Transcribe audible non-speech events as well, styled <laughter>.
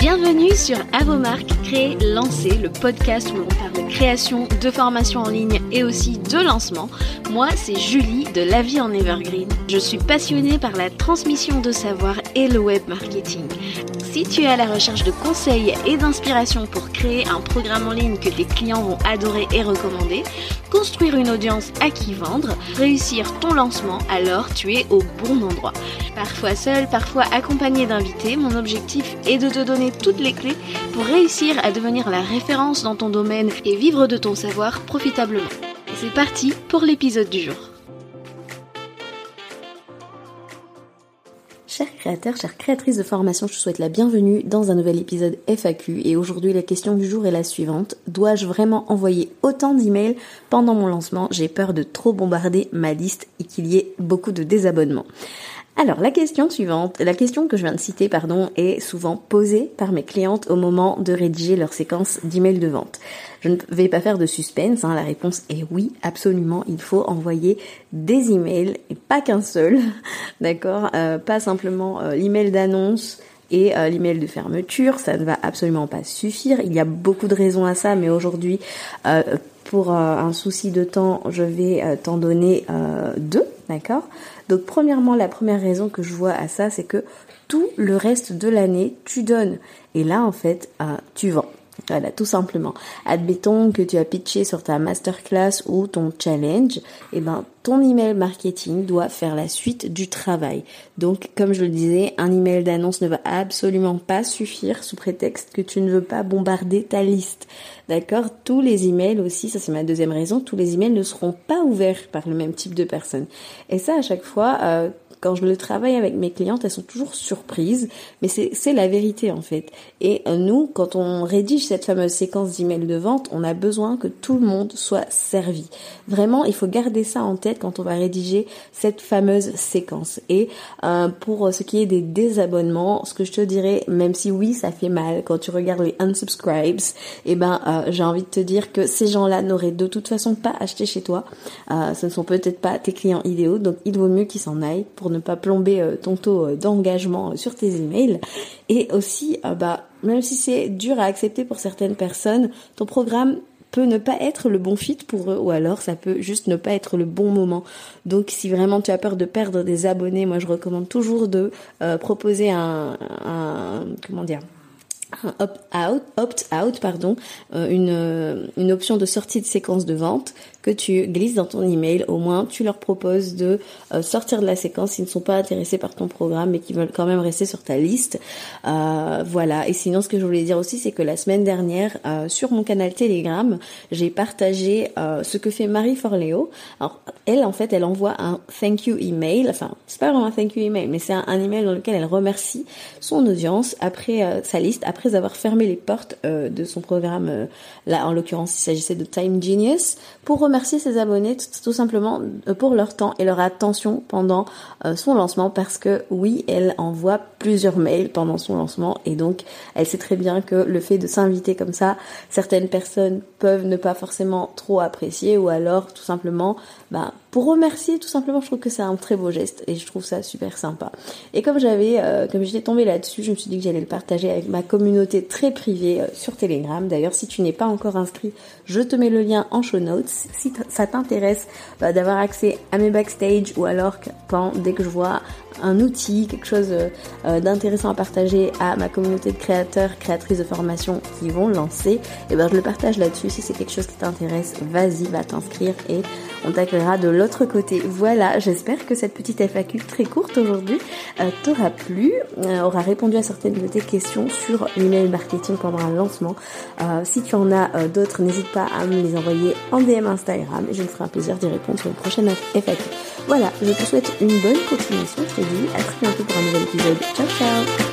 Bienvenue sur À vos marques, créer, lancer, le podcast où l'on parle de création, de formation en ligne et aussi de lancement. Moi, c'est Julie de La Vie en Evergreen. Je suis passionnée par la transmission de savoir et le web marketing. Si tu es à la recherche de conseils et d'inspiration pour créer un programme en ligne que tes clients vont adorer et recommander, construire une audience à qui vendre, réussir ton lancement, alors tu es au bon endroit. Parfois seul, parfois accompagné d'invités, mon objectif est de te donner toutes les clés pour réussir à devenir la référence dans ton domaine et vivre de ton savoir profitablement. C'est parti pour l'épisode du jour. Chers créateurs, chères créatrices de formation, je vous souhaite la bienvenue dans un nouvel épisode FAQ et aujourd'hui la question du jour est la suivante. Dois-je vraiment envoyer autant d'emails pendant mon lancement? J'ai peur de trop bombarder ma liste et qu'il y ait beaucoup de désabonnements. Alors, la question suivante, la question que je viens de citer, pardon, est souvent posée par mes clientes au moment de rédiger leur séquence d'emails de vente. Je ne vais pas faire de suspense, hein, la réponse est oui, absolument, il faut envoyer des emails, et pas qu'un seul, <laughs> d'accord euh, Pas simplement euh, l'email d'annonce, et euh, l'email de fermeture, ça ne va absolument pas suffire. Il y a beaucoup de raisons à ça, mais aujourd'hui, euh, pour un souci de temps, je vais t'en donner deux, d'accord Donc premièrement, la première raison que je vois à ça, c'est que tout le reste de l'année, tu donnes. Et là, en fait, tu vends. Voilà, tout simplement. Admettons que tu as pitché sur ta masterclass ou ton challenge, et eh ben ton email marketing doit faire la suite du travail. Donc, comme je le disais, un email d'annonce ne va absolument pas suffire sous prétexte que tu ne veux pas bombarder ta liste. D'accord? Tous les emails aussi, ça c'est ma deuxième raison, tous les emails ne seront pas ouverts par le même type de personne. Et ça, à chaque fois, euh, quand je le travaille avec mes clientes, elles sont toujours surprises, mais c'est la vérité en fait. Et euh, nous, quand on rédige cette fameuse séquence d'emails de vente, on a besoin que tout le monde soit servi. Vraiment, il faut garder ça en tête quand on va rédiger cette fameuse séquence. Et euh, pour ce qui est des désabonnements, ce que je te dirais, même si oui, ça fait mal quand tu regardes les unsubscribes, eh ben euh, j'ai envie de te dire que ces gens-là n'auraient de toute façon pas acheté chez toi. ce ne sont peut-être pas tes clients idéaux, donc il vaut mieux qu'ils s'en aillent pour ne pas plomber euh, ton taux euh, d'engagement sur tes emails. Et aussi, euh, bah, même si c'est dur à accepter pour certaines personnes, ton programme peut ne pas être le bon fit pour eux ou alors ça peut juste ne pas être le bon moment. Donc si vraiment tu as peur de perdre des abonnés, moi je recommande toujours de proposer un, comment dire opt-out, opt-out pardon, une, une option de sortie de séquence de vente que tu glisses dans ton email. Au moins, tu leur proposes de euh, sortir de la séquence s'ils ne sont pas intéressés par ton programme mais qui veulent quand même rester sur ta liste. Euh, voilà. Et sinon, ce que je voulais dire aussi, c'est que la semaine dernière, euh, sur mon canal Telegram, j'ai partagé ce que fait Marie Forleo. Alors, elle, en fait, elle envoie un thank you email. Enfin, c'est pas vraiment un thank you email, mais c'est un, email dans lequel elle remercie son audience après sa liste, après avoir fermé les portes de son programme. là, en l'occurrence, il s'agissait de Time Genius pour remercier ses abonnés tout, simplement euh, pour leur temps et leur attention pendant euh, son lancement parce que oui, elle envoie plusieurs mails pendant son lancement et donc elle sait très bien que le fait de s'inviter comme ça, certaines personnes peuvent ne pas forcément trop apprécier ou alors tout simplement bah, pour remercier tout simplement je trouve que c'est un très beau geste et je trouve ça super sympa. Et comme j'avais euh, comme j'étais tombée là-dessus je me suis dit que j'allais le partager avec ma communauté très privée sur Telegram. D'ailleurs si tu n'es pas encore inscrit je te mets le lien en show notes. Si ça t'intéresse bah, d'avoir accès à mes backstage ou alors quand, dès que je vois un outil, quelque chose euh, d'intéressant à partager à ma communauté de créateurs, créatrices de formation qui vont lancer, et eh ben je le partage là-dessus. Si c'est quelque chose qui t'intéresse, vas-y, va t'inscrire et on t'accueillera de l'autre côté. Voilà, j'espère que cette petite FAQ très courte aujourd'hui euh, t'aura plu, euh, aura répondu à certaines de tes questions sur l'email marketing pendant un lancement. si tu en as d'autres, n'hésite pas à me les envoyer en DM Instagram et je me ferai un plaisir d'y répondre sur une prochaine FAQ. Voilà, je te souhaite une bonne continuation. Dis à très bientôt pour un nouvel épisode. Ciao ciao